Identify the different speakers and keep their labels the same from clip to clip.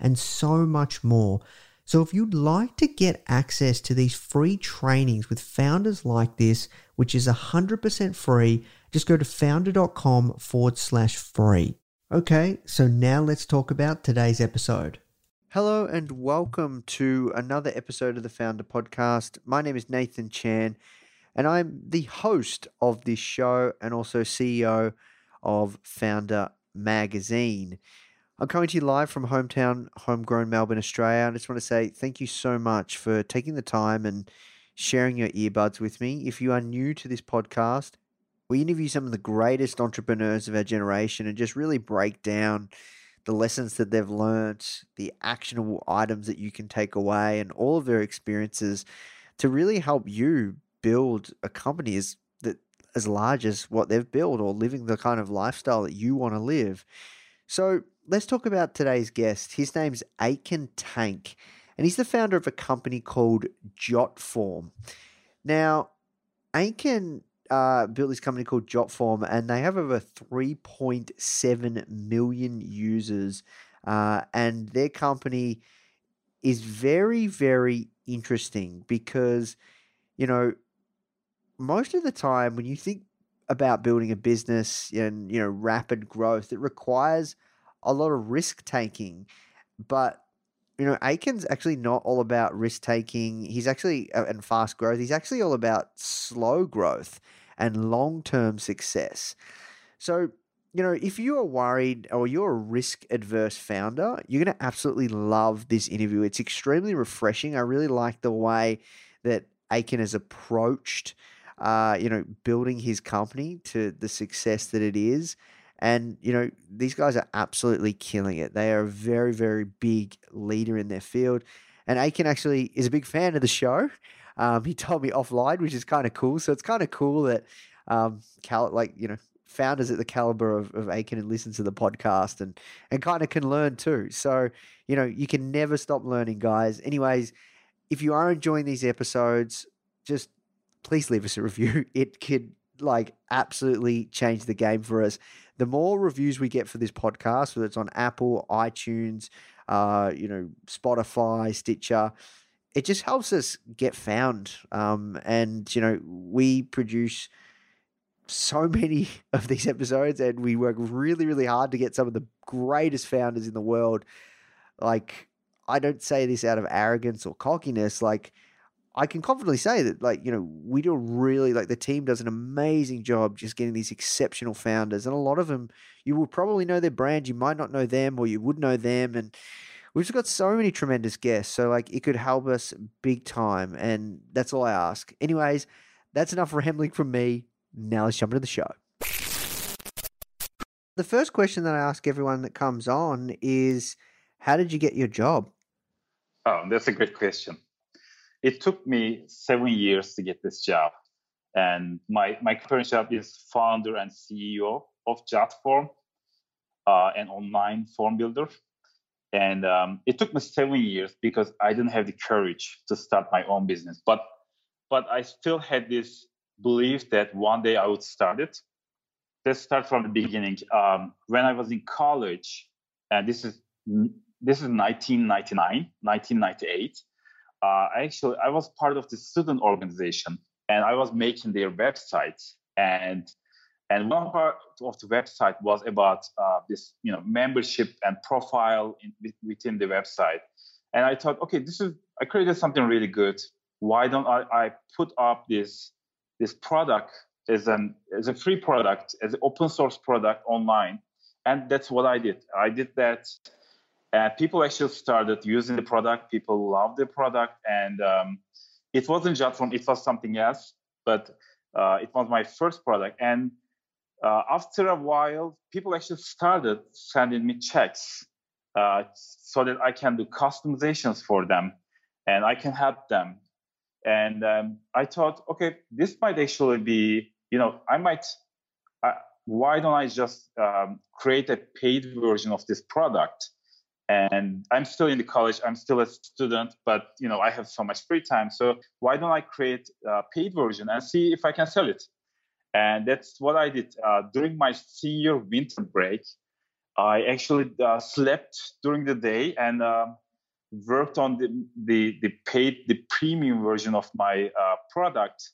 Speaker 1: and so much more. So, if you'd like to get access to these free trainings with founders like this, which is 100% free, just go to foundr.com forward slash free. Okay, so now let's talk about today's episode. Hello, and welcome to another episode of the Foundr Podcast. My name is Nathan Chan, and I'm the host of this show and also CEO of Foundr Magazine. I'm coming to you live from hometown, homegrown Melbourne, Australia. I just want to say thank you so much for taking the time and sharing your earbuds with me. If you are new to this podcast, we interview some of the greatest entrepreneurs of our generation and just really break down the lessons that they've learned, the actionable items that you can take away, and all of their experiences to really help you build a company as that as large as what they've built or living the kind of lifestyle that you want to live. So let's talk about today's guest. His name's Aytekin Tank, and he's the founder of a company called Jotform. Now, Aytekin uh, built this company called Jotform, and they have over 3.7 million users. Uh, and their company is very, very interesting because, you know, most of the time when you think about building a business and, you know, rapid growth, it requires a lot of risk taking. But you know, Aytekin's actually not all about risk taking. He's actually uh, and fast growth. He's actually all about slow growth and long term success. So, you know, if you are worried or you're a risk adverse founder, you're going to absolutely love this interview. It's extremely refreshing. I really like the way that Aytekin has approached, uh, you know, building his company to the success that it is. And, you know, these guys are absolutely killing it. They are a very, very big leader in their field. And Aytekin actually is a big fan of the show. Um, he told me offline, which is kind of cool. So it's kind of cool that, um, cal- like, you know, founders at the caliber of, of Aytekin and listen to the podcast and, and kind of can learn too. So, you know, you can never stop learning, guys. Anyways, if you are enjoying these episodes, just please leave us a review. It could like absolutely change the game for us. The more reviews we get for this podcast, whether it's on Apple, iTunes, uh, you know, Spotify, Stitcher, it just helps us get found. Um, and you know, we produce so many of these episodes, and we work really, really hard to get some of the greatest founders in the world. Like, I don't say this out of arrogance or cockiness. Like, I can confidently say that, like, you know, we do really, like, the team does an amazing job just getting these exceptional founders. And a lot of them, you will probably know their brand. You might not know them, or you would know them. And we've just got so many tremendous guests. So, like, it could help us big time. And that's all I ask. Anyways, that's enough rambling from me. Now let's jump into the show. The first question that I ask everyone that comes on is How did you get your job?
Speaker 2: Oh, that's a great question. It took me seven years to get this job. And my, my current job is founder and CEO of Jotform, uh, an online form builder. And um, it took me seven years because I didn't have the courage to start my own business. But but I still had this belief that one day I would start it. Let's start from the beginning. Um, when I was in college, and this is this is 1999, 1998. Uh, actually, I was part of the student organization, and I was making their website And and one part of the website was about uh, this, you know, membership and profile in, within the website. And I thought, okay, this is I created something really good. Why don't I, I put up this this product as an as a free product, as an open source product online? And that's what I did. I did that. And people actually started using the product. People loved the product, and um, it wasn't just from it was something else, but uh, it was my first product. And uh, after a while, people actually started sending me checks uh, so that I can do customizations for them and I can help them. And um, I thought, okay, this might actually be, you know, I might, uh, why don't I just um, create a paid version of this product? And I'm still in the college, I'm still a student, but you know, I have so much free time. So why don't I create a paid version and see if I can sell it? And that's what I did uh, during my senior winter break. I actually uh, slept during the day and uh, worked on the, the, the paid, the premium version of my uh, product.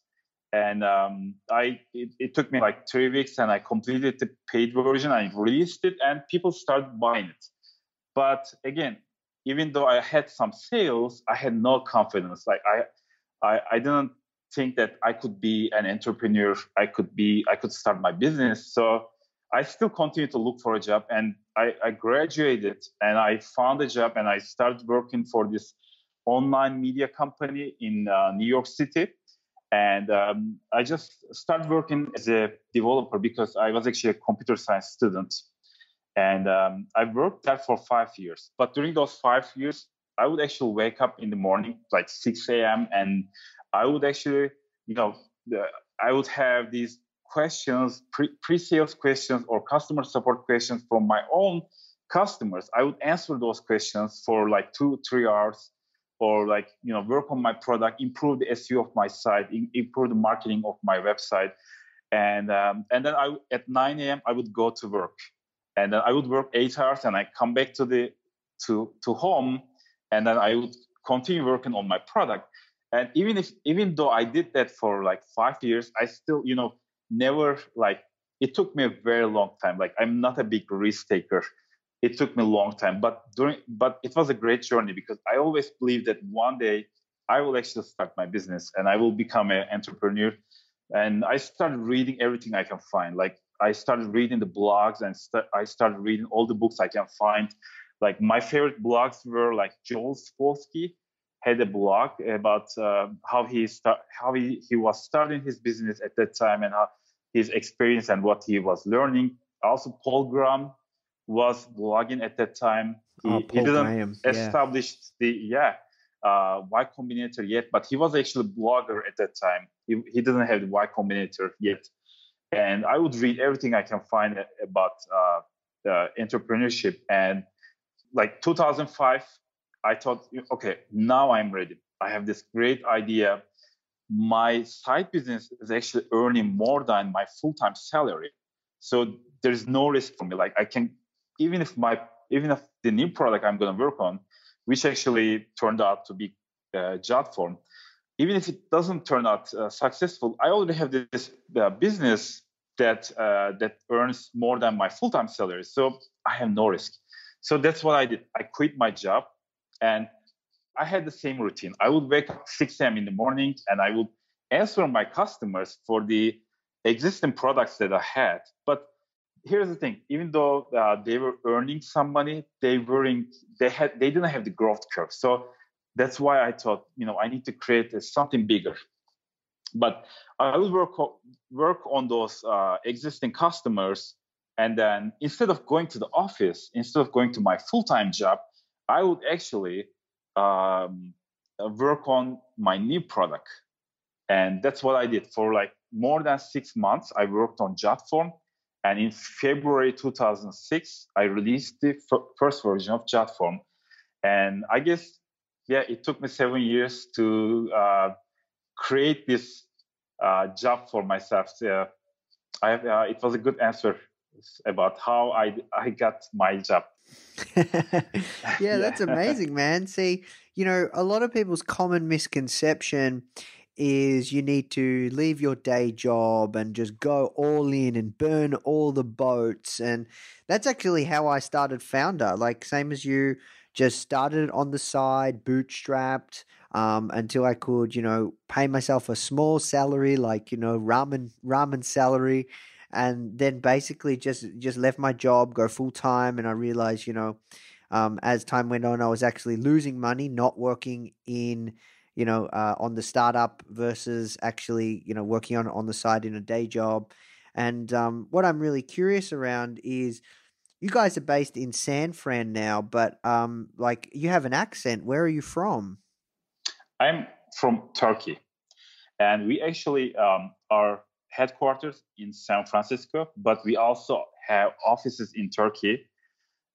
Speaker 2: And um, I it, it, took me like three weeks, and I completed the paid version. I released it, and people started buying it. But again, even though I had some sales, I had no confidence. Like I, I, I didn't think that I could be an entrepreneur. I could be, I could start my business. So I still continue to look for a job and I, I graduated and I found a job and I started working for this online media company in uh, New York City. And um, I just started working as a developer because I was actually a computer science student. And um, I worked there for five years. But during those five years, I would actually wake up in the morning, like 6 a.m., and I would actually, you know, I would have these questions, pre sales questions or customer support questions from my own customers. I would answer those questions for like two, three hours or like, you know, work on my product, improve the SEO of my site, improve the marketing of my website. And, um, and then I, at 9 a.m., I would go to work and then I would work eight hours and I come back to the, to, to home and then I would continue working on my product. And even if even though i did that for like five years i still you know never like it took me a very long time. Like i'm not a big risk taker. It took me a long time but during but it was a great journey because i always believed that one day i will actually start my business and i will become an entrepreneur. And i started reading everything i can find. Like i started reading the blogs and st- i started reading all the books i can find like my favorite blogs were like joel spolsky had a blog about uh, how he start, how he, he was starting his business at that time and how his experience and what he was learning. Also, Paul Graham was blogging at that time. He, oh, he didn't Graham. establish yeah. the yeah uh, Y Combinator yet, but he was actually a blogger at that time. He, he didn't have the Y Combinator yet, and I would read everything I can find about uh, entrepreneurship. And like 2005, I thought, okay, now I'm ready. I have this great idea. My side business is actually earning more than my full-time salary. So there's no risk for me. Like I can, even if my, even if the new product I'm going to work on, which actually turned out to be uh, JotForm, even if it doesn't turn out uh, successful, I already have this uh, business that uh, that earns more than my full-time salary. So I have no risk. So that's what I did. I quit my job and I had the same routine. I would wake up 6 a.m. in the morning and I would answer my customers for the existing products that I had. But here's the thing: even though uh, they were earning some money, they weren't. They had. They didn't have the growth curve. So that's why I thought, you know, I need to create something bigger. But I would work work on those uh, existing customers, and then instead of going to the office, instead of going to my full time job, I would actually um, work on my new product. And that's what I did for like more than six months. I worked on JotForm. And in February 2006, I released the f- first version of JotForm. And I guess, yeah, it took me seven years to uh, create this uh, job for myself. So I uh, it was a good answer about how I I got my job.
Speaker 1: yeah, that's amazing, man. See, you know, a lot of people's common misconception is you need to leave your day job and just go all in and burn all the boats. And that's actually how I started Foundr. Like, same as you, just started on the side, bootstrapped um, until I could, you know, pay myself a small salary, like, you know, ramen, ramen salary. And then basically just, just left my job, go full time. And I realized, you know, um, as time went on, I was actually losing money, not working in, you know, uh, on the startup versus actually, you know, working on on the side in a day job. And um, what I'm really curious around is, you guys are based in San Fran now, but um, like you have an accent. Where are you from?
Speaker 2: I'm from Turkey, and we actually um, are headquarters in San Francisco, but we also have offices in Turkey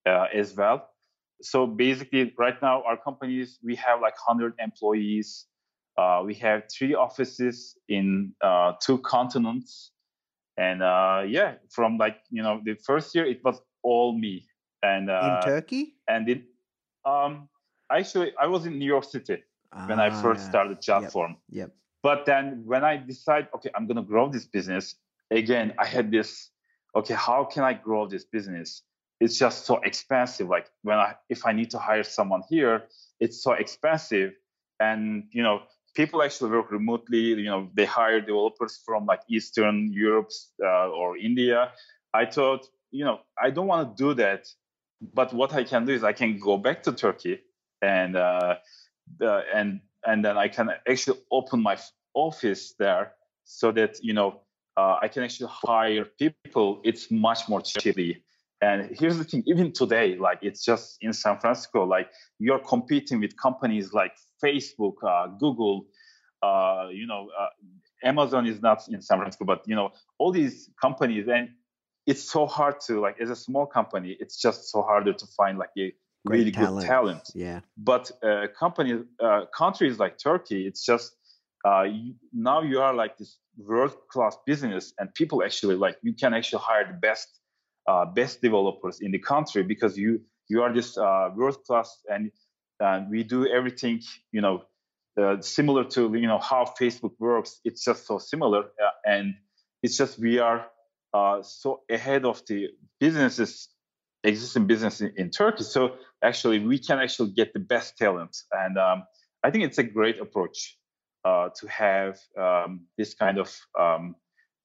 Speaker 2: uh, as well so basically right now our companies we have like 100 employees uh, we have three offices in uh, two continents and uh, yeah from like you know the first year it was all me. And
Speaker 1: uh, in turkey?
Speaker 2: and in um actually i was in new york city ah, when i first ah, started JotForm
Speaker 1: yep. yep.
Speaker 2: But then when i decide okay i'm gonna grow this business again i had this okay how can i grow this business? It's just so expensive. Like when i if i need to hire someone here it's so expensive. And you know people actually work remotely. You know they hire developers from like eastern europe uh, or india. I thought you know i don't want to do that but what i can do is i can go back to turkey and uh, uh, and and then i can actually open my office there so that you know uh, i can actually hire people. It's much more cheaply. And here's the thing, even today, like it's just in San Francisco, like you're competing with companies like Facebook, uh, Google, uh, you know, uh, Amazon is not in San Francisco, but you know, all these companies, and it's so hard to like as a small company, it's just so harder to find like a Great really talent. good talent.
Speaker 1: Yeah.
Speaker 2: But uh, companies, uh, countries like Turkey, it's just uh, you, now you are like this world class business, and people actually like you can actually hire the best uh, best developers in the country because you you are just uh, world class and and we do everything you know uh, similar to you know how Facebook works. It's just so similar, uh, and it's just we are uh, so ahead of the businesses existing business in, in, Turkey. So actually, we can actually get the best talent, and um, I think it's a great approach uh, to have um, this kind of um,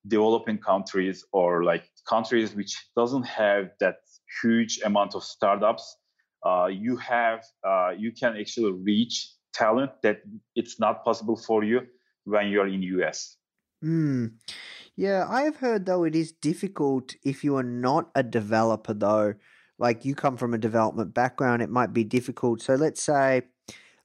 Speaker 2: developing countries or like countries which doesn't have that huge amount of startups uh, you have uh, you can actually reach talent that it's not possible for you when you're in us
Speaker 1: mm. Yeah i have heard though it is difficult if you are not a developer though. Like you come from a development background it might be difficult. So let's say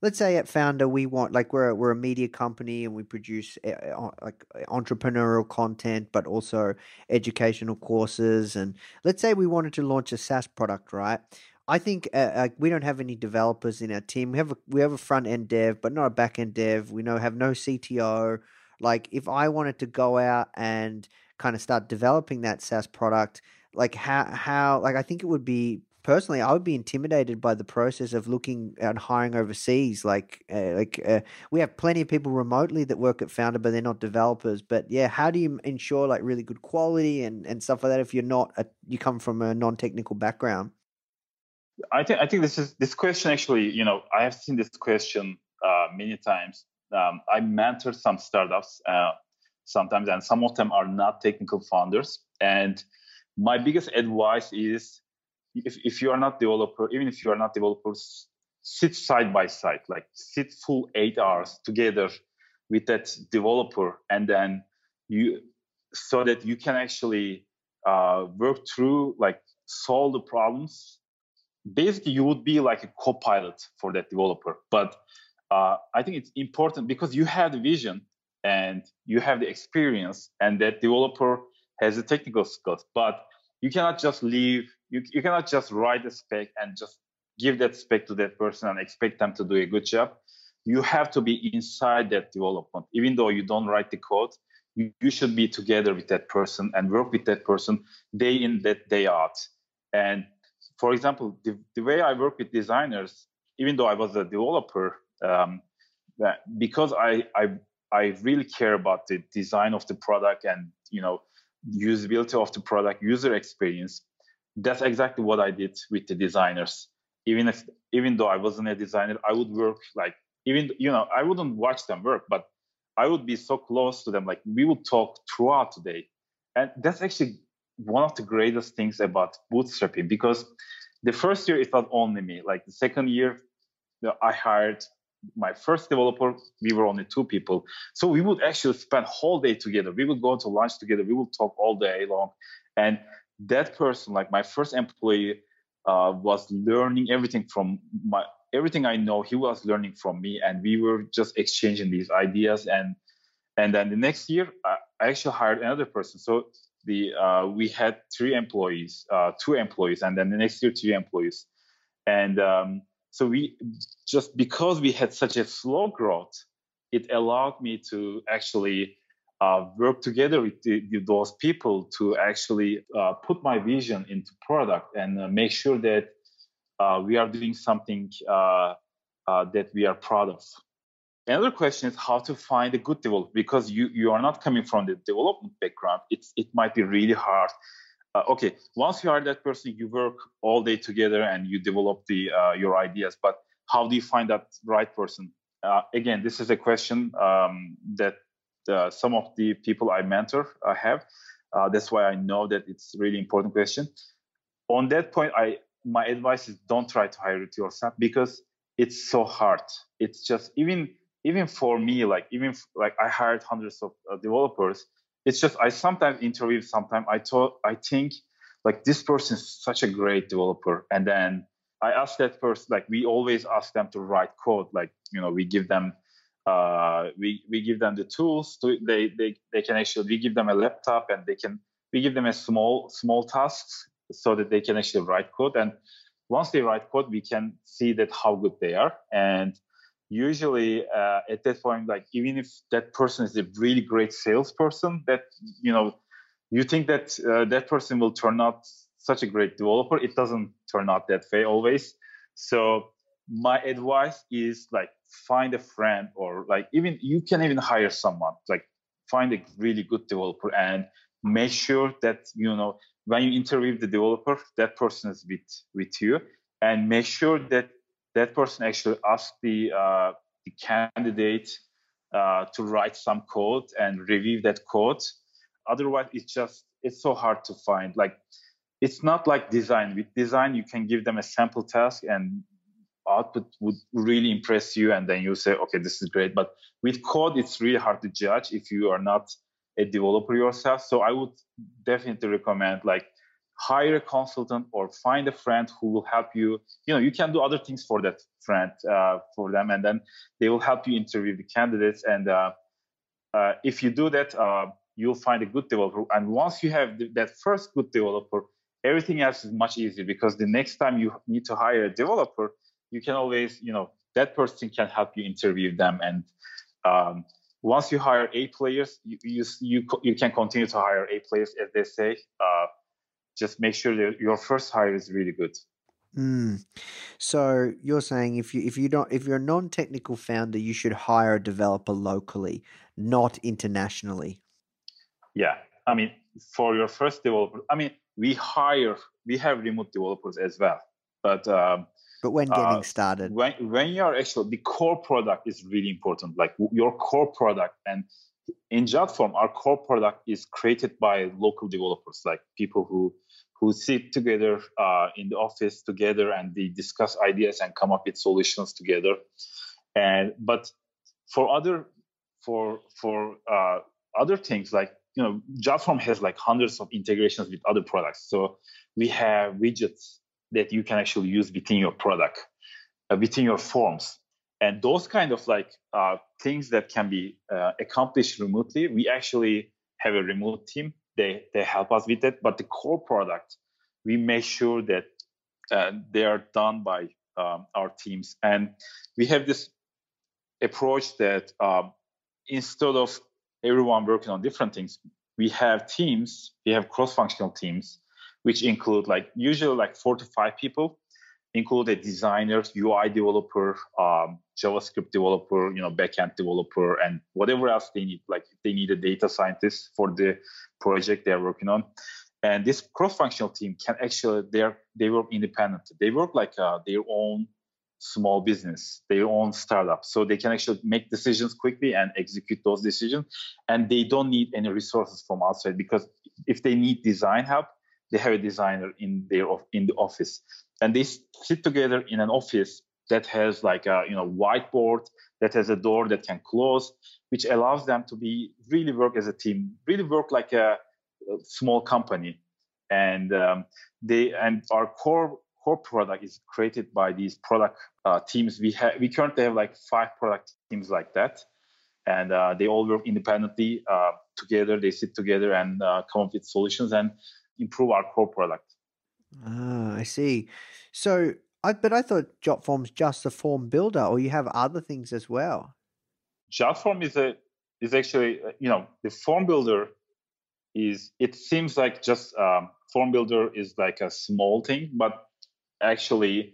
Speaker 1: let's say at Foundr we want like we're we're a media company and we produce uh, like entrepreneurial content but also educational courses. And let's say we wanted to launch a SaaS product right? I think uh, we don't have any developers in our team. We have a, we have a front end dev but not a back end dev. We know have no CTO like if I wanted to go out and kind of start developing that SaaS product like how how like I think it would be personally, I would be intimidated by the process of looking and hiring overseas. Like, uh, like uh, we have plenty of people remotely that work at Foundr, but they're not developers. But yeah, how do you ensure like really good quality and, and stuff like that if you're not a, you come from a non technical background?
Speaker 2: I think I think this is this question actually. You know, I have seen this question uh, many times. Um, I mentor some startups uh, sometimes, and some of them are not technical founders. And my biggest advice is if, if you are not developer, even if you are not developers, sit side by side, like sit full eight hours together with that developer, and then you so that you can actually uh, work through like solve the problems. Basically, you would be like a co-pilot for that developer. But uh, I think it's important because you have the vision and you have the experience, and that developer has the technical skills. But you cannot just leave you, you cannot just write a spec and just give that spec to that person and expect them to do a good job. You have to be inside that development, even though you don't write the code. You, you should be together with that person and work with that person day in, that day out. And for example, the, the way I work with designers, even though I was a developer, um, because I, I I really care about the design of the product and you know usability of the product, user experience. That's exactly what I did with the designers. Even if even though I wasn't a designer, I would work like even you know I wouldn't watch them work, but I would be so close to them. Like we would talk throughout the day, and that's actually one of the greatest things about bootstrapping because the first year it was only me. Like the second year, I hired my first developer, we were only two people. So we would actually spend whole day together. We would go to lunch together. We would talk all day long. And that person, like my first employee, uh, was learning everything from my everything I know. He was learning from me, and we were just exchanging these ideas. And and then the next year, I actually hired another person. So the uh, we had three employees, uh, two employees, and then the next year three employees. And um, so we just because we had such a slow growth, it allowed me to actually uh, work together with, the, with, those people to actually uh, put my vision into product and uh, make sure that uh, we are doing something uh, uh, that we are proud of. Another question is how to find a good developer because you you are not coming from the development background. It's it might be really hard uh, okay once you are that person you work all day together and you develop the uh, your ideas but how do you find that right person? Uh, again this is a question um, that uh, some of the people i mentor uh, have. Uh, that's why i know that it's really important question. On that point i my advice is don't try to hire it yourself because it's so hard. It's just even even for me like even like i hired hundreds of developers it's just I sometimes interview, sometimes I thought I think like this person is such a great developer, and then I ask that person like we always ask them to write code, like you know we give them uh, we we give them the tools to they they they can actually we give them a laptop and they can we give them a small small tasks so that they can actually write code. And once they write code we can see that how good they are. And usually uh, at that point like even if that person is a really great salesperson that you know you think that uh, that person will turn out such a great developer. It doesn't turn out that way always. So my advice is like find a friend or like even you can even hire someone. Like find a really good developer and make sure that you know when you interview the developer that person is with with you. And make sure that that person actually asked the, uh, the candidate uh, to write some code and review that code. Otherwise, it's just it's so hard to find. Like it's not like design. With design, you can give them a sample task and output would really impress you, and then you say, okay, this is great. But with code, it's really hard to judge if you are not a developer yourself. So I would definitely recommend like hire a consultant or find a friend who will help you. You know you can do other things for that friend uh, for them and then they will help you interview the candidates. And uh, uh, if you do that uh, you'll find a good developer. And once you have th- that first good developer everything else is much easier because the next time you need to hire a developer you can always you know that person can help you interview them. And um, once you hire a players you, you you you can continue to hire a players as they say. Uh, just make sure that your first hire is really good.
Speaker 1: Mm. So you're saying if you if you don't if you're a non-technical founder, you should hire a developer locally, not internationally.
Speaker 2: Yeah, I mean, for your first developer, I mean, we hire we have remote developers as well, but um,
Speaker 1: but when getting uh, started,
Speaker 2: when when you are actually the core product is really important, like your core product and in JotForm, our core product is created by local developers, like people who who sit together uh, in the office together and they discuss ideas and come up with solutions together. And but for other for for uh, other things like you know JotForm has like hundreds of integrations with other products. So we have widgets that you can actually use within your product, uh, within your forms and those kind of like uh, things that can be uh, accomplished remotely we actually have a remote team they they help us with it but the core product we make sure that uh, they are done by um, our teams, and we have this approach that um, instead of everyone working on different things, we have teams. We have cross-functional teams, which include like usually like four to five people, include a UI developer, um, JavaScript developer, you know, backend developer, and whatever else they need. Like they need a data scientist for the project they're working on. And this cross-functional team can actually they they work independently. They work like uh, their own small business, their own startup, so they can actually make decisions quickly and execute those decisions. And they don't need any resources from outside because if they need design help, they have a designer in their in the office, and they sit together in an office that has like a you know whiteboard that has a door that can close, which allows them to be really work as a team, really work like a, a small company, and um, they and our core core product is created by these product uh, teams. We have we currently have like five product teams like that, and uh, they all work independently uh, together. They sit together and uh, come up with solutions and improve our core product.
Speaker 1: Ah, I see. So, I but I thought JotForm's just a form builder, or you have other things as well.
Speaker 2: JotForm is a is actually uh, you know the form builder is it seems like just um, form builder is like a small thing, but actually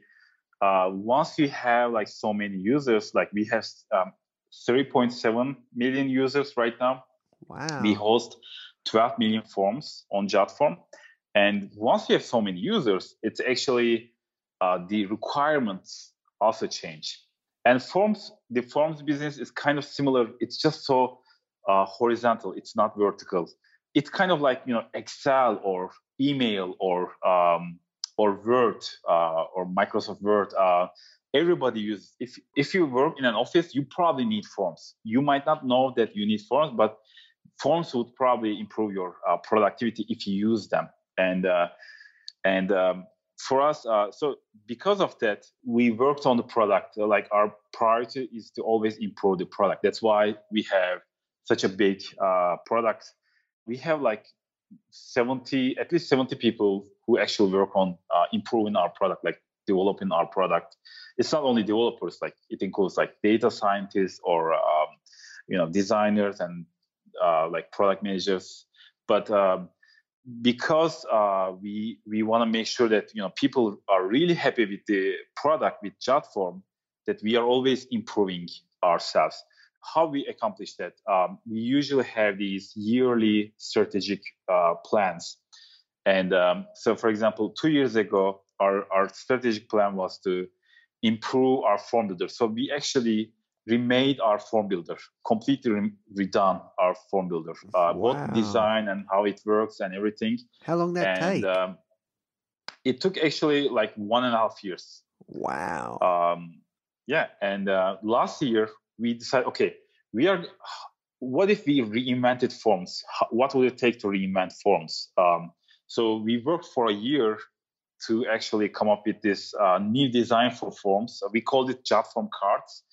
Speaker 2: uh, once you have like so many users, like we have um, 3.7 million users right now.
Speaker 1: Wow.
Speaker 2: We host 12 million forms on JotForm. And once you have so many users, it's actually uh, the requirements also change. And forms, the forms business is kind of similar. It's just so uh, horizontal. It's not vertical. It's kind of like you know Excel or email or um, or Word uh, or Microsoft Word. Uh, everybody uses. If if you work in an office, you probably need forms. You might not know that you need forms, but forms would probably improve your uh, productivity if you use them. And uh, and um, for us, uh, so because of that, we worked on the product. Like our priority is to always improve the product. That's why we have such a big uh, product. We have like 70, at least 70 people who actually work on uh, improving our product, like developing our product. It's not only developers, like it includes like data scientists or um, you know designers and uh, like product managers. But um, because uh, we we want to make sure that you know people are really happy with the product with JotForm, that we are always improving ourselves. How we accomplish that? Um, we usually have these yearly strategic uh, plans and um, so, for example, two years ago, our, our strategic plan was to improve our form builder. So we actually remade our form builder, completely re- redone our form builder, uh, wow. both design and how it works and everything.
Speaker 1: How long that
Speaker 2: and,
Speaker 1: take?
Speaker 2: Um, it took actually like one and a half years.
Speaker 1: Wow.
Speaker 2: Um, yeah, and uh, last year we decided, okay, we are. What if we reinvented forms? What would it take to reinvent forms? Um, so we worked for a year to actually come up with this uh, new design for forms. We called it JotForm cards,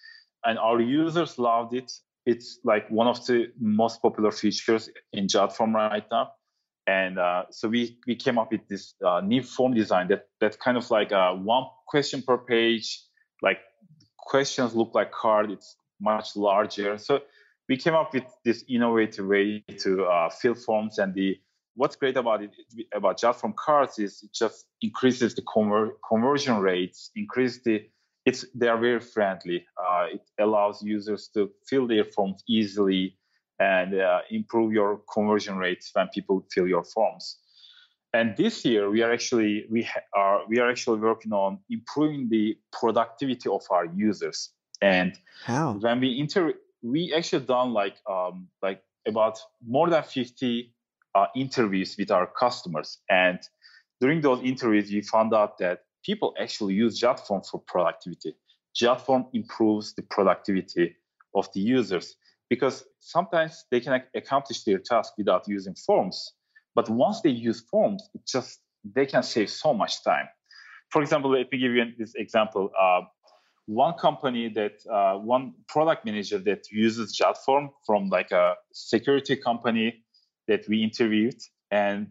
Speaker 2: and our users loved it. It's like one of the most popular features in JotForm right now. And uh, so we, we came up with this uh, new form design that that kind of like uh, one question per page, like questions look like card. It's much larger. So we came up with this innovative way to uh, fill forms, and the what's great about it about JotForm cards is it just increases the conver- conversion rates, increase the it's they are very friendly. Uh, it allows users to fill their forms easily and uh, improve your conversion rates when people fill your forms. And this year we are actually we ha- are we are actually working on improving the productivity of our users. And
Speaker 1: how
Speaker 2: when we inter we actually done like um, like about more than 50 uh, interviews with our customers. And during those interviews, we found out that people actually use JotForm for productivity. JotForm improves the productivity of the users because sometimes they can accomplish their task without using forms. But once they use forms, it just they can save so much time. For example, let me give you this example. Uh, one company that uh, one product manager that uses JotForm from like a security company that we interviewed and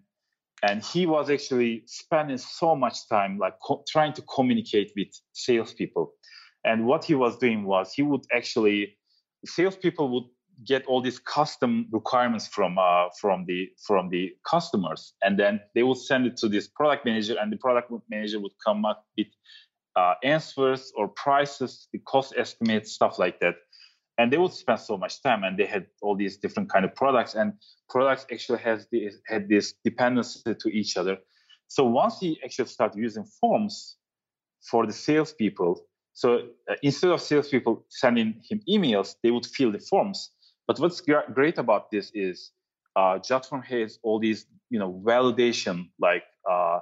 Speaker 2: and he was actually spending so much time like co- trying to communicate with salespeople. And what he was doing was he would actually salespeople would get all these custom requirements from uh, from the from the customers, and then they would send it to this product manager, and the product manager would come up with uh, answers or prices, the cost estimates, stuff like that. And they would spend so much time, and they had all these different kind of products, and products actually has this, had this dependency to each other. So once he actually started using forms for the salespeople, so uh, instead of salespeople sending him emails, they would fill the forms. But what's great about this is uh, JotForm has all these, you know, validation like uh,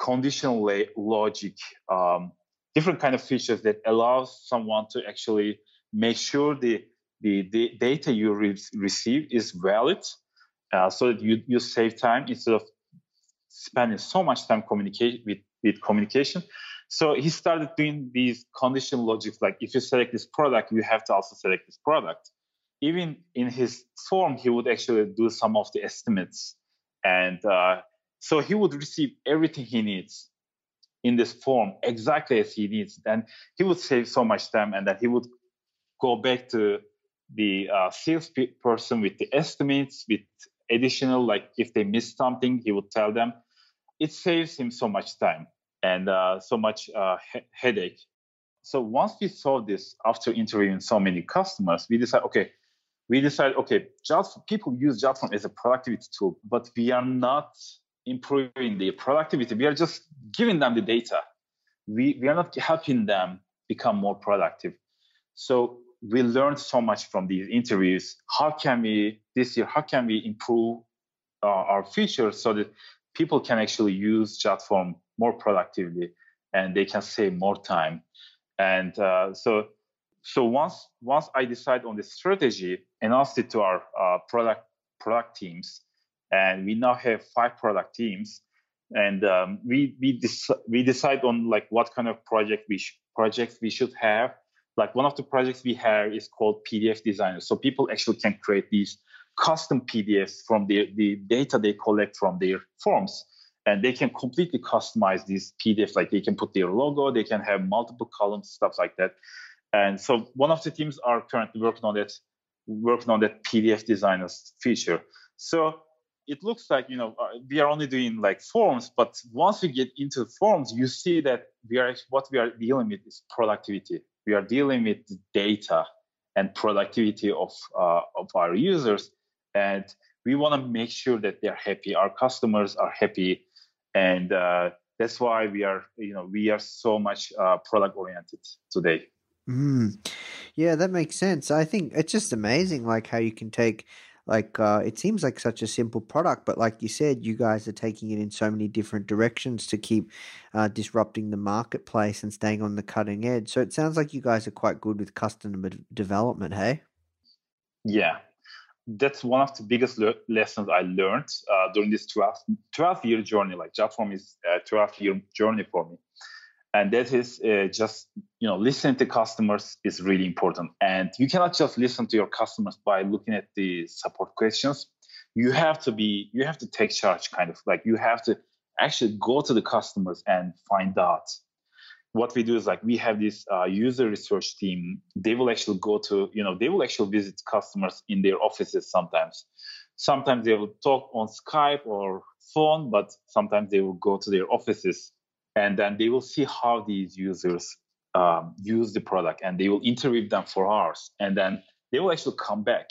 Speaker 2: conditional la- logic, um, different kind of features that allows someone to actually make sure the the, the data you re- receive is valid, uh, so that you you save time instead of spending so much time communicate with with communication. So he started doing these conditional logics like if you select this product, you have to also select this product even in his form, he would actually do some of the estimates. And uh, so he would receive everything he needs in this form exactly as he needs. And he would save so much time and then he would go back to the uh, salesperson with the estimates, with additional, like if they missed something, he would tell them. It saves him so much time and uh, so much uh, he- headache. So once we saw this after interviewing so many customers, we decided, okay, we decided, okay, just people use JotForm as a productivity tool, but we are not improving the productivity. We are just giving them the data. We, we are not helping them become more productive. So we learned so much from these interviews. How can we this year? How can we improve uh, our features so that people can actually use JotForm more productively and they can save more time? And uh, so so once once I decide on the strategy, announced it to our uh, product product teams, and we now have five product teams, and um, we we dec- we decide on like what kind of project we sh- projects we should have. Like one of the projects we have is called PDF Designer, so people actually can create these custom PDFs from the the data they collect from their forms and they can completely customize these PDFs. Like they can put their logo, they can have multiple columns, stuff like that. And so one of the teams are currently working on that, working on that PDF designers feature. So it looks like you know uh, we are only doing like forms, but once we get into forms, you see that we are what we are dealing with is productivity. We are dealing with data and productivity of uh, of our users, and we want to make sure that they're happy. Our customers are happy, and uh, that's why we are you know we are so much uh, product oriented today.
Speaker 1: Mm. Yeah, that makes sense. I think it's just amazing, like how you can take, like, uh, it seems like such a simple product, but like you said, you guys are taking it in so many different directions to keep uh, disrupting the marketplace and staying on the cutting edge. So it sounds like you guys are quite good with customer development, hey?
Speaker 2: Yeah, that's one of the biggest le- lessons I learned uh, during this 12, 12 year journey. Like JotForm is a 12 year journey for me and that is uh, just you know listening to customers is really important. And you cannot just listen to your customers by looking at the support questions. You have to be you have to take charge kind of. Like you have to actually go to the customers and find out. What we do is like we have this uh, user research team. They will actually go to you know they will actually visit customers in their offices sometimes. Sometimes they will talk on skype or phone but sometimes they will go to their offices and then they will see how these users um, use the product and they will interview them for hours. And then they will actually come back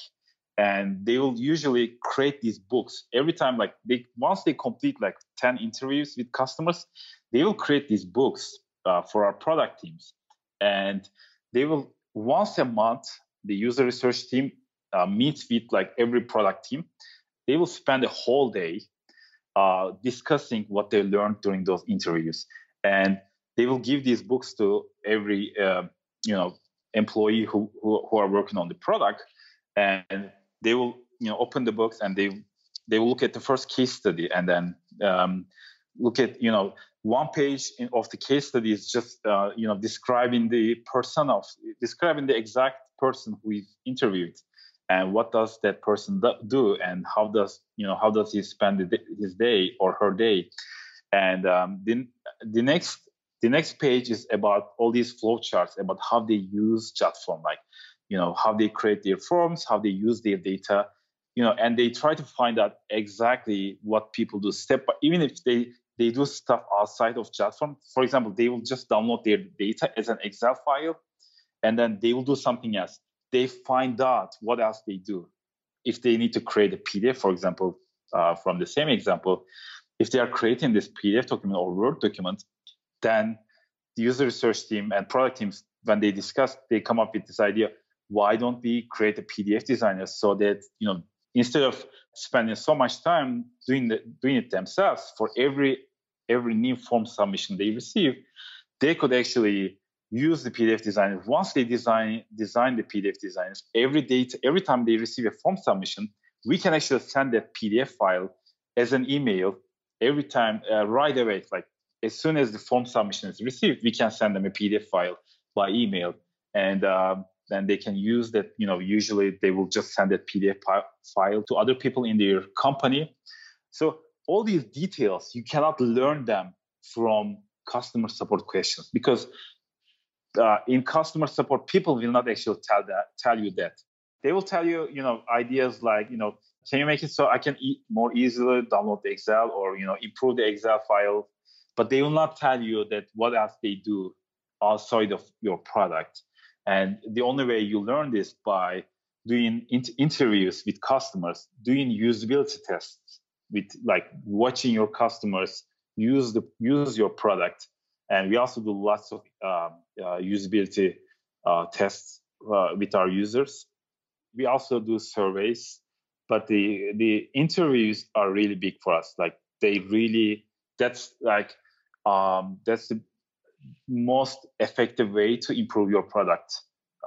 Speaker 2: and they will usually create these books. Every time like they once they complete like 10 interviews with customers they will create these books uh, for our product teams. And they will once a month the user research team uh, meets with like every product team. They will spend a whole day uh, discussing what they learned during those interviews, and they will give these books to every uh, you know employee who, who, who are working on the product, and they will you know open the books and they they will look at the first case study and then um, look at you know one page in, of the case study is just uh, you know describing the person of describing the exact person who is interviewed and what does that person do and how does you know how does he spend his day or her day and um, then the next the next page is about all these flowcharts about how they use JotForm, like you know how they create their forms, how they use their data, you know, and they try to find out exactly what people do step by. Even if they they do stuff outside of JotForm, for example, they will just download their data as an Excel file, and then they will do something else. They find out what else they do. If they need to create a PDF, for example, uh, from the same example, if they are creating this PDF document or Word document, then the user research team and product teams, when they discuss, they come up with this idea: why don't we create a PDF designer so that you know instead of spending so much time doing the, doing it themselves for every every new form submission they receive, they could actually use the PDF designer. Once they design design the PDF designers, every data every time they receive a form submission, we can actually send that PDF file as an email every time uh, right away. Like as soon as the form submission is received, we can send them a PDF file by email, and uh, then they can use that. You know, usually they will just send that PDF file to other people in their company. So all these details you cannot learn them from customer support questions because uh, in customer support people will not actually tell that tell you that they will tell you you know ideas like you know can you make it so i can eat more easily download the excel or you know improve the excel file but they will not tell you that what else they do outside of your product. And the only way you learn this by doing interviews with customers, doing usability tests with like watching your customers use the use your product. And we also do lots of uh, uh, usability uh, tests uh, with our users. We also do surveys, but the the interviews are really big for us. Like they really that's like um, that's the most effective way to improve your product.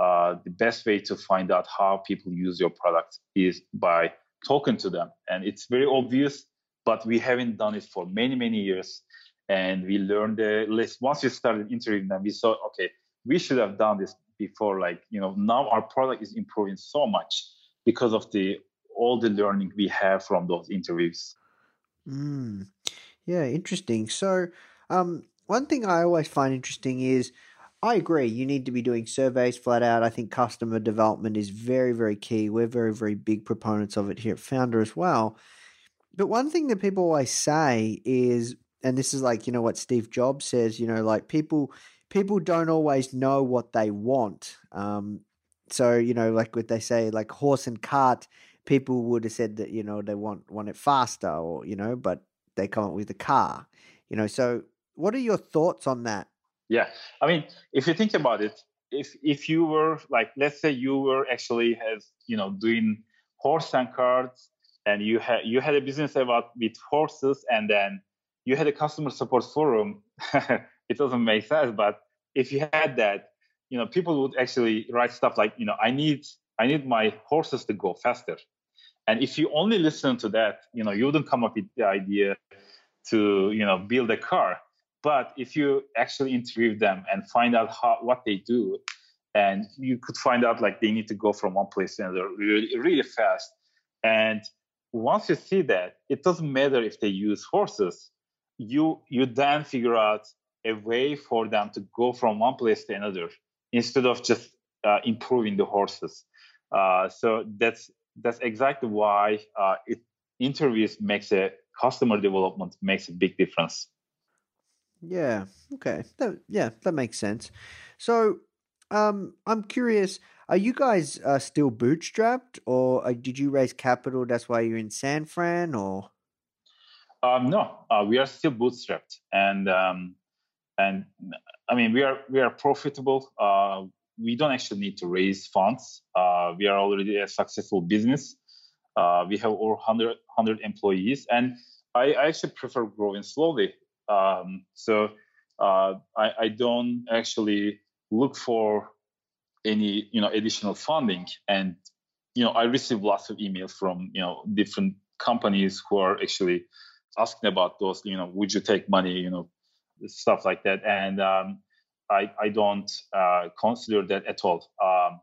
Speaker 2: Uh, the best way to find out how people use your product is by talking to them. And it's very obvious, but we haven't done it for many, many years. And we learned the list. Once we started interviewing them, we saw, okay, we should have done this before. Like, you know, now our product is improving so much because of the all the learning we have from those interviews.
Speaker 1: Mm. Yeah, interesting. So, um, one thing I always find interesting is I agree, you need to be doing surveys flat out. I think customer development is very, very key. We're very, very big proponents of it here at Foundr as well. But one thing that people always say is, and this is like, you know, what Steve Jobs says, you know, like people people don't always know what they want. Um, so, you know, like what they say, like horse and cart, people would have said that, you know, they want want it faster or, you know, but they come up with a car. You know, so what are your thoughts on that?
Speaker 2: Yeah, I mean, if you think about it, if if you were like, let's say you were actually as you know doing horse and carts, and you had you had a business about with horses, and then you had a customer support forum, it doesn't make sense. But if you had that, you know, people would actually write stuff like, you know, I need I need my horses to go faster. And if you only listen to that, you know, you wouldn't come up with the idea to, you know, build a car. But if you actually interview them and find out how what they do, and you could find out like they need to go from one place to another really, really fast. And once you see that, it doesn't matter if they use horses. You you then figure out a way for them to go from one place to another instead of just uh, improving the horses. Uh, so that's that's exactly why uh, it interviews makes a customer development makes a big difference.
Speaker 1: Yeah. Okay. That, yeah, that makes sense. So, um, I'm curious. Are you guys uh, still bootstrapped, or uh, did you raise capital? That's why you're in San Fran, or?
Speaker 2: Um, no, uh, we are still bootstrapped, and um, and I mean we are we are profitable. Uh, we don't actually need to raise funds. Uh, we are already a successful business. Uh, we have over 100, 100 employees, and I, I actually prefer growing slowly. Um, so uh, I, I, don't actually look for any you know additional funding. And you know I receive lots of emails from you know different companies who are actually asking about those. You know, would you take money? You know, stuff like that. And um, I I don't uh, consider that at all. Um,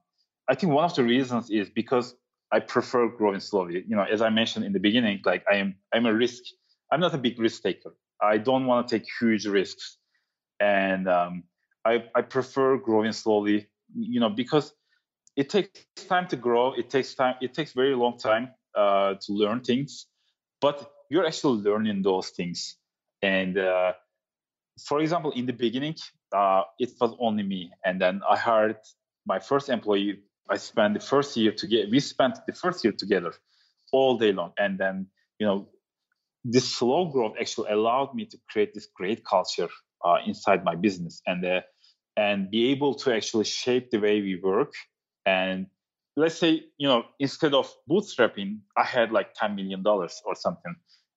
Speaker 2: I think one of the reasons is because I prefer growing slowly. You know, as I mentioned in the beginning, like I am I'm a risk. I'm not a big risk taker. I don't want to take huge risks, and um, I I prefer growing slowly. You know, because it takes time to grow. It takes time. It takes very long time uh, to learn things, but you're actually learning those things. And uh, for example, in the beginning, uh, it was only me, and then I hired my first employee. I spent the first year together. We spent the first year together all day long, and then you know, this slow growth actually allowed me to create this great culture uh, inside my business, and uh, and be able to actually shape the way we work. And let's say you know, instead of bootstrapping, I had like ten million dollars or something,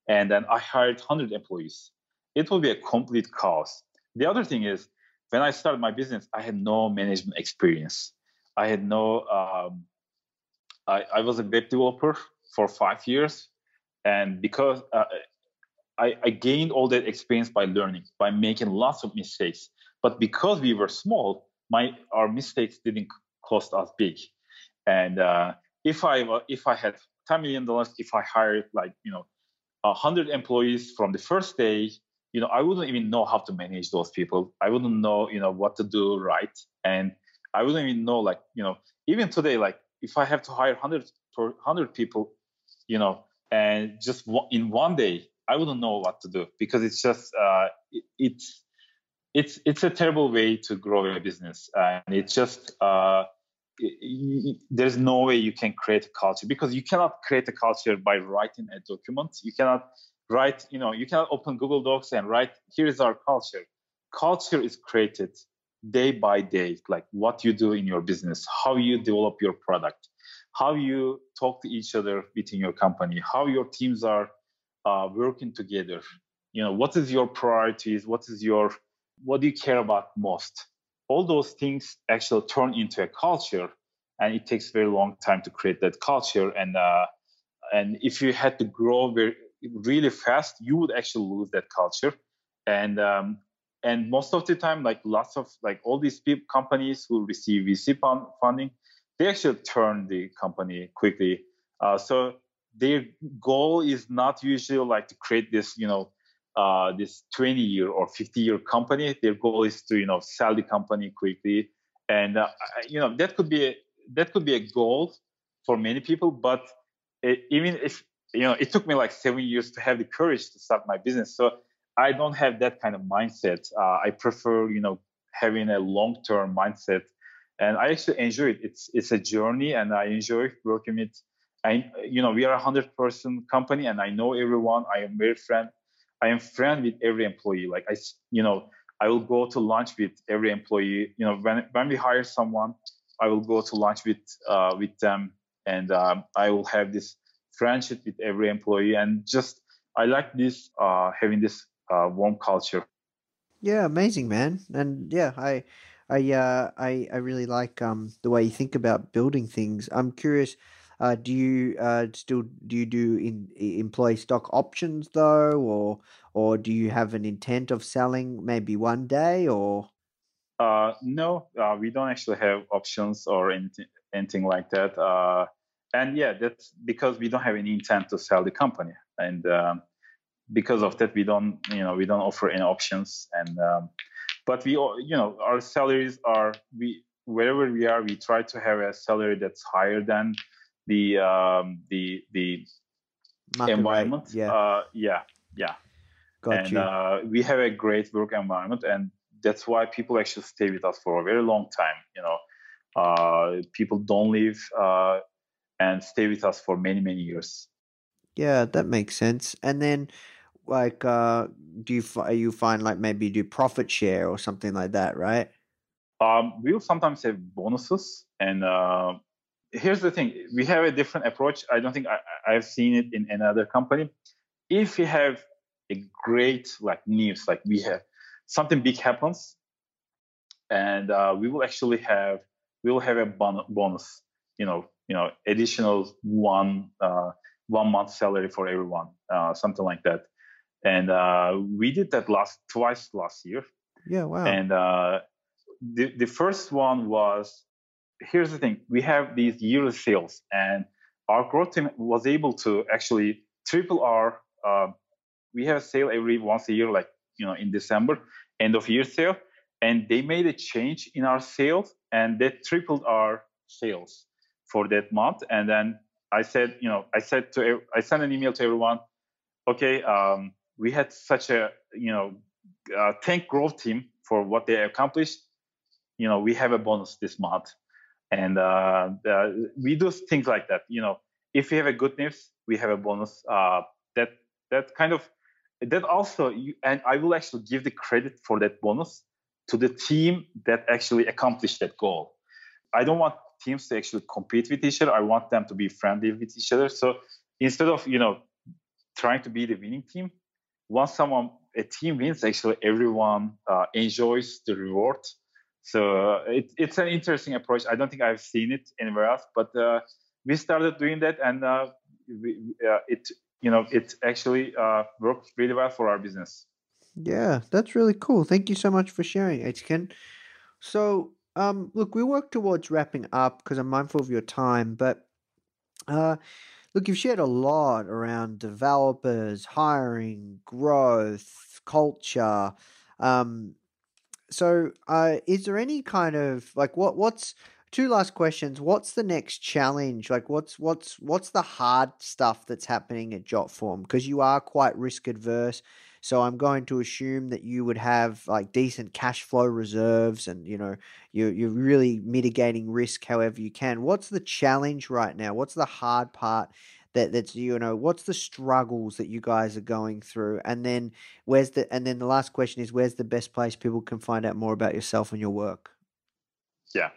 Speaker 2: and then I hired hundred employees. It will be a complete chaos. The other thing is when I started my business, I had no management experience. I had no. Um, I, I was a web developer for five years, and because uh, I, I gained all that experience by learning, by making lots of mistakes. But because we were small, my our mistakes didn't cost us big. And uh, if I if I had ten million dollars, if I hired like you know hundred employees from the first day, you know, I wouldn't even know how to manage those people. I wouldn't know, you know, what to do right, and I wouldn't even know, like, you know, even today, like, if I have to hire hundred per hundred people, you know, and just in one day, I wouldn't know what to do because it's just uh, it, it's it's it's a terrible way to grow a business, and it's just. Uh, there's no way you can create a culture because you cannot create a culture by writing a document. You cannot write, you know, you cannot open Google Docs and write, here is our culture. Culture is created day by day, like what you do in your business, how you develop your product, how you talk to each other within your company, how your teams are uh, working together. You know, what is your priorities? What is your, what do you care about most? All those things actually turn into a culture, and it takes very long time to create that culture. And uh, and if you had to grow very really fast, you would actually lose that culture. And um, and most of the time, like lots of like all these people, companies who receive VC funding, they actually turn the company quickly. Uh, so their goal is not usually like to create this, you know, uh, this 20 year or 50 year company. Their goal is to, you know, sell the company quickly, and uh, you know that could be a, that could be a goal for many people. But it, even if you know, it took me like seven years to have the courage to start my business. So I don't have that kind of mindset. Uh, I prefer, you know, having a long-term mindset, and I actually enjoy it. It's it's a journey, and I enjoy working with. I, you know, we are a hundred-person company, and I know everyone. I am very friend. I am friend with every employee. Like I, you know, I will go to lunch with every employee. You know, when when we hire someone, I will go to lunch with uh, with them, and um, I will have this friendship with every employee, and just I like this uh, having this uh, warm culture.
Speaker 1: Yeah, amazing, man, and yeah, I. I uh I, I really like um the way you think about building things. I'm curious, uh, do you uh still do you do in employee stock options though, or or do you have an intent of selling maybe one day or?
Speaker 2: Uh, no, uh, we don't actually have options or anything anything like that. Uh, and yeah, that's because we don't have any intent to sell the company, and um, because of that, we don't, you know, we don't offer any options. And um, but we, you know, our salaries are we wherever we are, we try to have a salary that's higher than the um, the the Market environment. Rate, yeah, uh, yeah, yeah. Got and you. Uh, we have a great work environment, and that's why people actually stay with us for a very long time. You know, uh, people don't leave uh, and stay with us for many many years.
Speaker 1: Yeah, that makes sense. And then, like, uh, do you you find like maybe do profit share or something like that, right?
Speaker 2: Um, we'll sometimes have bonuses, and uh, here's the thing: we have a different approach. I don't think I, I've seen it in another company. If you have a great like news, like we have something big happens, and uh, we will actually have we will have a bon- bonus. You know, you know additional one uh, one month salary for everyone, uh, something like that. And uh, we did that last twice last year.
Speaker 1: Yeah, wow.
Speaker 2: And uh, the the first one was here's the thing: we have these yearly sales, and our growth team was able to actually triple our. Uh, we have a sale every once a year, like you know in December, end of year sale, and they made a change in our sales, and that tripled our sales for that month. And then I said, you know, I said to I sent an email to everyone. Okay, um, we had such a you know uh, thank growth team for what they accomplished. You know, we have a bonus this month, and uh, uh, we do things like that. You know, if we have a good news, we have a bonus. Uh, that that kind of that also, you, and I will actually give the credit for that bonus to the team that actually accomplished that goal. I don't want teams to actually compete with each other. I want them to be friendly with each other. So instead of you know trying to be the winning team, once someone a team wins, actually everyone uh, enjoys the reward. So uh, it, it's an interesting approach. I don't think I've seen it anywhere else, but uh, we started doing that, and uh, we, it you know it actually worked really well for our business.
Speaker 1: Yeah, that's really cool. Thank you so much for sharing, Ken. So, um, look, we work towards wrapping up because I'm mindful of your time, but uh, look, you've shared a lot around developers, hiring, growth, culture. Um, so, uh, is there any kind of like what what's two last questions? What's the next challenge? Like, what's what's what's the hard stuff that's happening at Jotform? Because you are quite risk adverse. So I'm going to assume that you would have like decent cash flow reserves and you know you you're really mitigating risk however you can. What's the challenge right now? What's the hard part that that's you know what's the struggles that you guys are going through and then where's the and then the last question is where's the best place people can find out more about yourself and your work
Speaker 2: yeah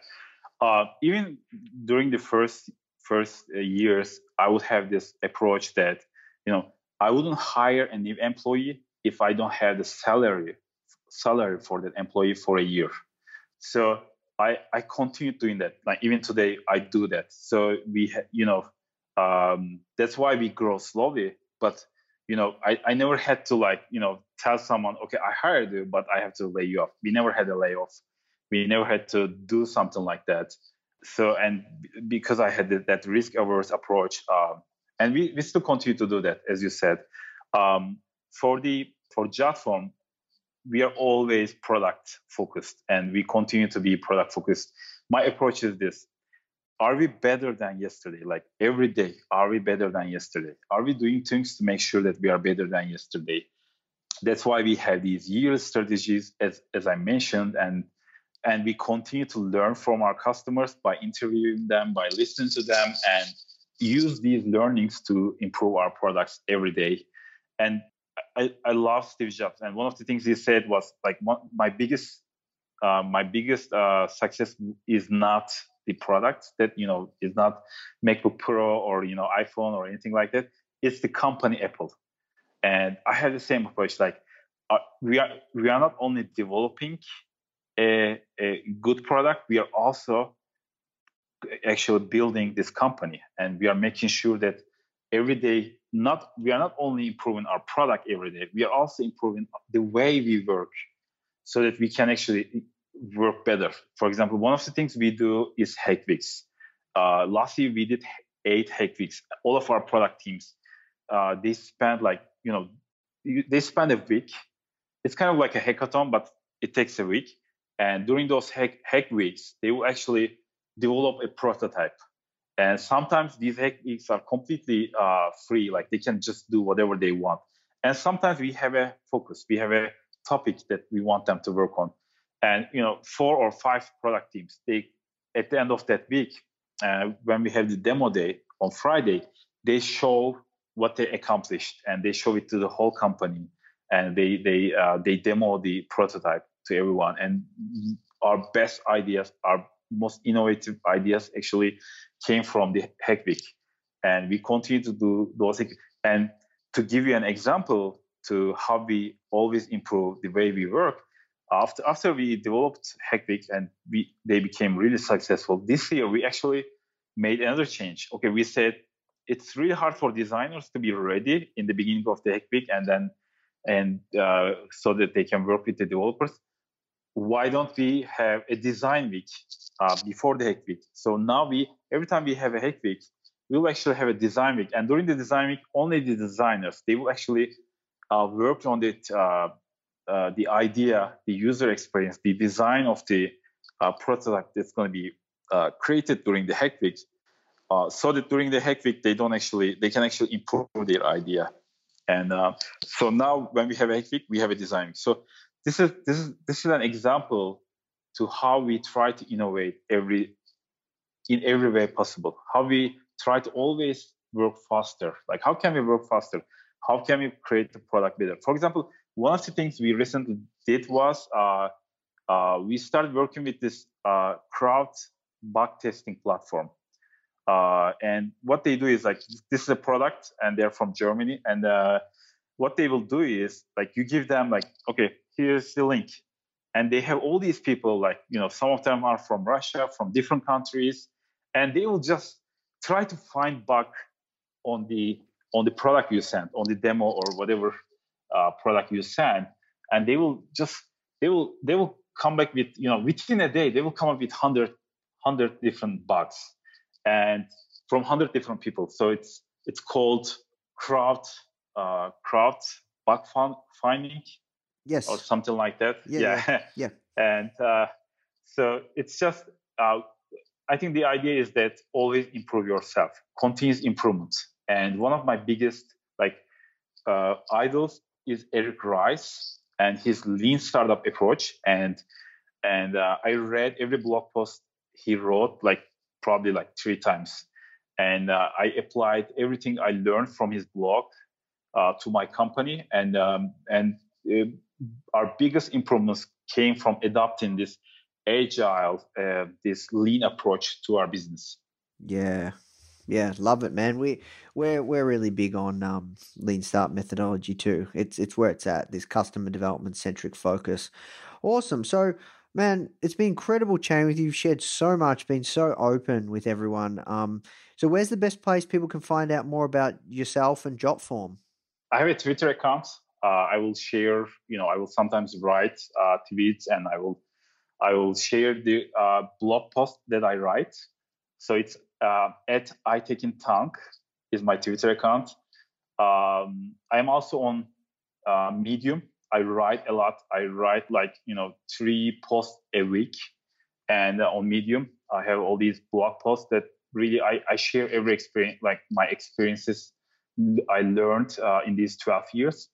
Speaker 2: uh, even during the first first uh, years i would have this approach that you know i wouldn't hire a new employee if I don't have the salary salary for that employee for a year. So I I continue doing that. Like even today, I do that. So we ha- you know um, that's why we grow slowly. But you know I, I never had to like you know tell someone okay I hired you but I have to lay you off. We never had a layoff. We never had to do something like that. So and because I had that risk averse approach, um, and we, we still continue to do that as you said. Um, for the for Jotform, we are always product focused and we continue to be product focused. My approach is this. Are we better than yesterday? Like every day, are we better than yesterday? Are we doing things to make sure that we are better than yesterday? That's why we have these year strategies, as, as I mentioned, and and we continue to learn from our customers by interviewing them, by listening to them, and use these learnings to improve our products every day. And I, I love Steve Jobs, and one of the things he said was like my biggest uh, my biggest uh, success is not the product that you know is not MacBook Pro or you know iPhone or anything like that. It's the company Apple, and I have the same approach. Like uh, we are we are not only developing a, a good product, we are also actually building this company, and we are making sure that every day not we are not only improving our product every day we are also improving the way we work so that we can actually work better. For example one of the things we do is hack weeks. Uh, last year we did eight hack weeks. All of our product teams uh, they spend like you know they spend a week. It's kind of like a hackathon but it takes a week. And during those hack, hack weeks they will actually develop a prototype. And sometimes these hack weeks are completely uh, free, like they can just do whatever they want. And sometimes we have a focus, we have a topic that we want them to work on. And you know, four or five product teams, they at the end of that week, uh, when we have the demo day on Friday, they show what they accomplished and they show it to the whole company and they they uh, they demo the prototype to everyone and our best ideas our most innovative ideas actually came from the Hack Week. And we continue to do those things. And to give you an example to how we always improve the way we work, after after we developed Hack Week and we they became really successful, this year we actually made another change. Okay, we said it's really hard for designers to be ready in the beginning of the Hack Week and then and uh, so that they can work with the developers. Why don't we have a design week uh, before the hack week. So now we every time we have a hack week, we'll actually have a design week. And during the design week, only the designers they will actually uh, work on it, uh, uh, the idea, the user experience, the design of the uh, prototype that's going to be uh, created during the hack week, uh, so that during the hack week they don't actually they can actually improve their idea. And so now when we have a hack week, we have a design. So this is this is this is an example to how we try to innovate every in every way possible. How we try to always work faster. Like how can we work faster? How can we create the product better? For example, one of the things we recently did was uh, uh, we started working with this uh, crowd bug testing platform. Uh, and what they do is like this is a product, and they're from Germany. And uh, what they will do is like you give them like okay, here's the link, and they have all these people like you know some of them are from Russia, from different countries, and they will just try to find bug on the on the product you sent, on the demo or whatever uh, product you send, and they will just they will they will come back with you know within a day they will come up with 100 100 different bugs and from 100 different people. So it's it's called crowd uh, crowd bug finding
Speaker 1: yes.
Speaker 2: or something like that.
Speaker 1: Yeah yeah, yeah.
Speaker 2: and uh, so it's just uh, i think the idea is that always improve yourself continuous improvement. And one of my biggest like uh, idols is Eric Ries and his lean startup approach. And and uh, I read every blog post he wrote like probably like three times, and uh, I applied everything I learned from his blog uh, to my company, and um, and uh, our biggest improvements came from adopting this agile, uh, this lean approach to our business.
Speaker 1: Yeah, yeah, love it, man. We we're we're really big on um, lean start methodology too. It's it's where it's at. This customer development centric focus. Awesome. So, man, it's been incredible chatting with you. You've shared so much, been so open with everyone. Um, so where's the best place people can find out more about yourself and Jotform?
Speaker 2: I have a Twitter account. Uh, I will share. You know, I will sometimes write uh, tweets, and I will I will share the uh, blog post that I write. So it's uh, at aytekintank is my Twitter account. Um, I'm also on uh, Medium. I write a lot. I write like you know three posts a week, and uh, on Medium I have all these blog posts that really I, I share every experience, like my experiences I learned uh, in these 12 years.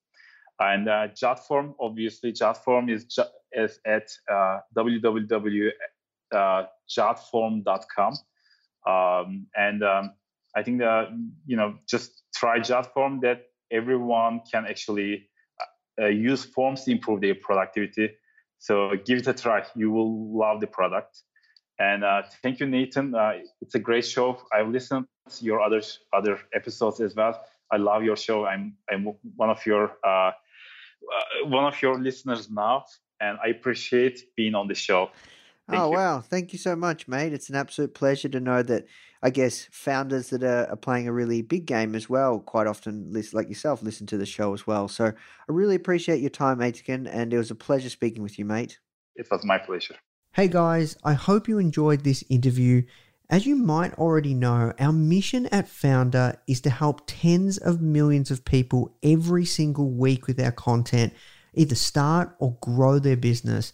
Speaker 2: And uh, Jotform, obviously, Jotform is, is at uh, www.jotform.com. Um, and um, I think that you know just try Jotform that everyone can actually uh, use forms to improve their productivity. So give it a try. You will love the product. And uh, thank you, Nathan. Uh, it's a great show. I've listened to your other other episodes as well. I love your show. I'm I'm one of your uh, uh, one of your listeners now, and I appreciate being on the show.
Speaker 1: Thank oh, you. wow. Thank you so much, mate. It's an absolute pleasure to know that, I guess, founders that are, are playing a really big game as well, quite often, like yourself, listen to the show as well. So I really appreciate your time, Aytekin, and it was a pleasure speaking with you, mate.
Speaker 2: It was my pleasure.
Speaker 1: Hey, guys, I hope you enjoyed this interview. As you might already know, our mission at Foundr is to help tens of millions of people every single week with our content, either start or grow their business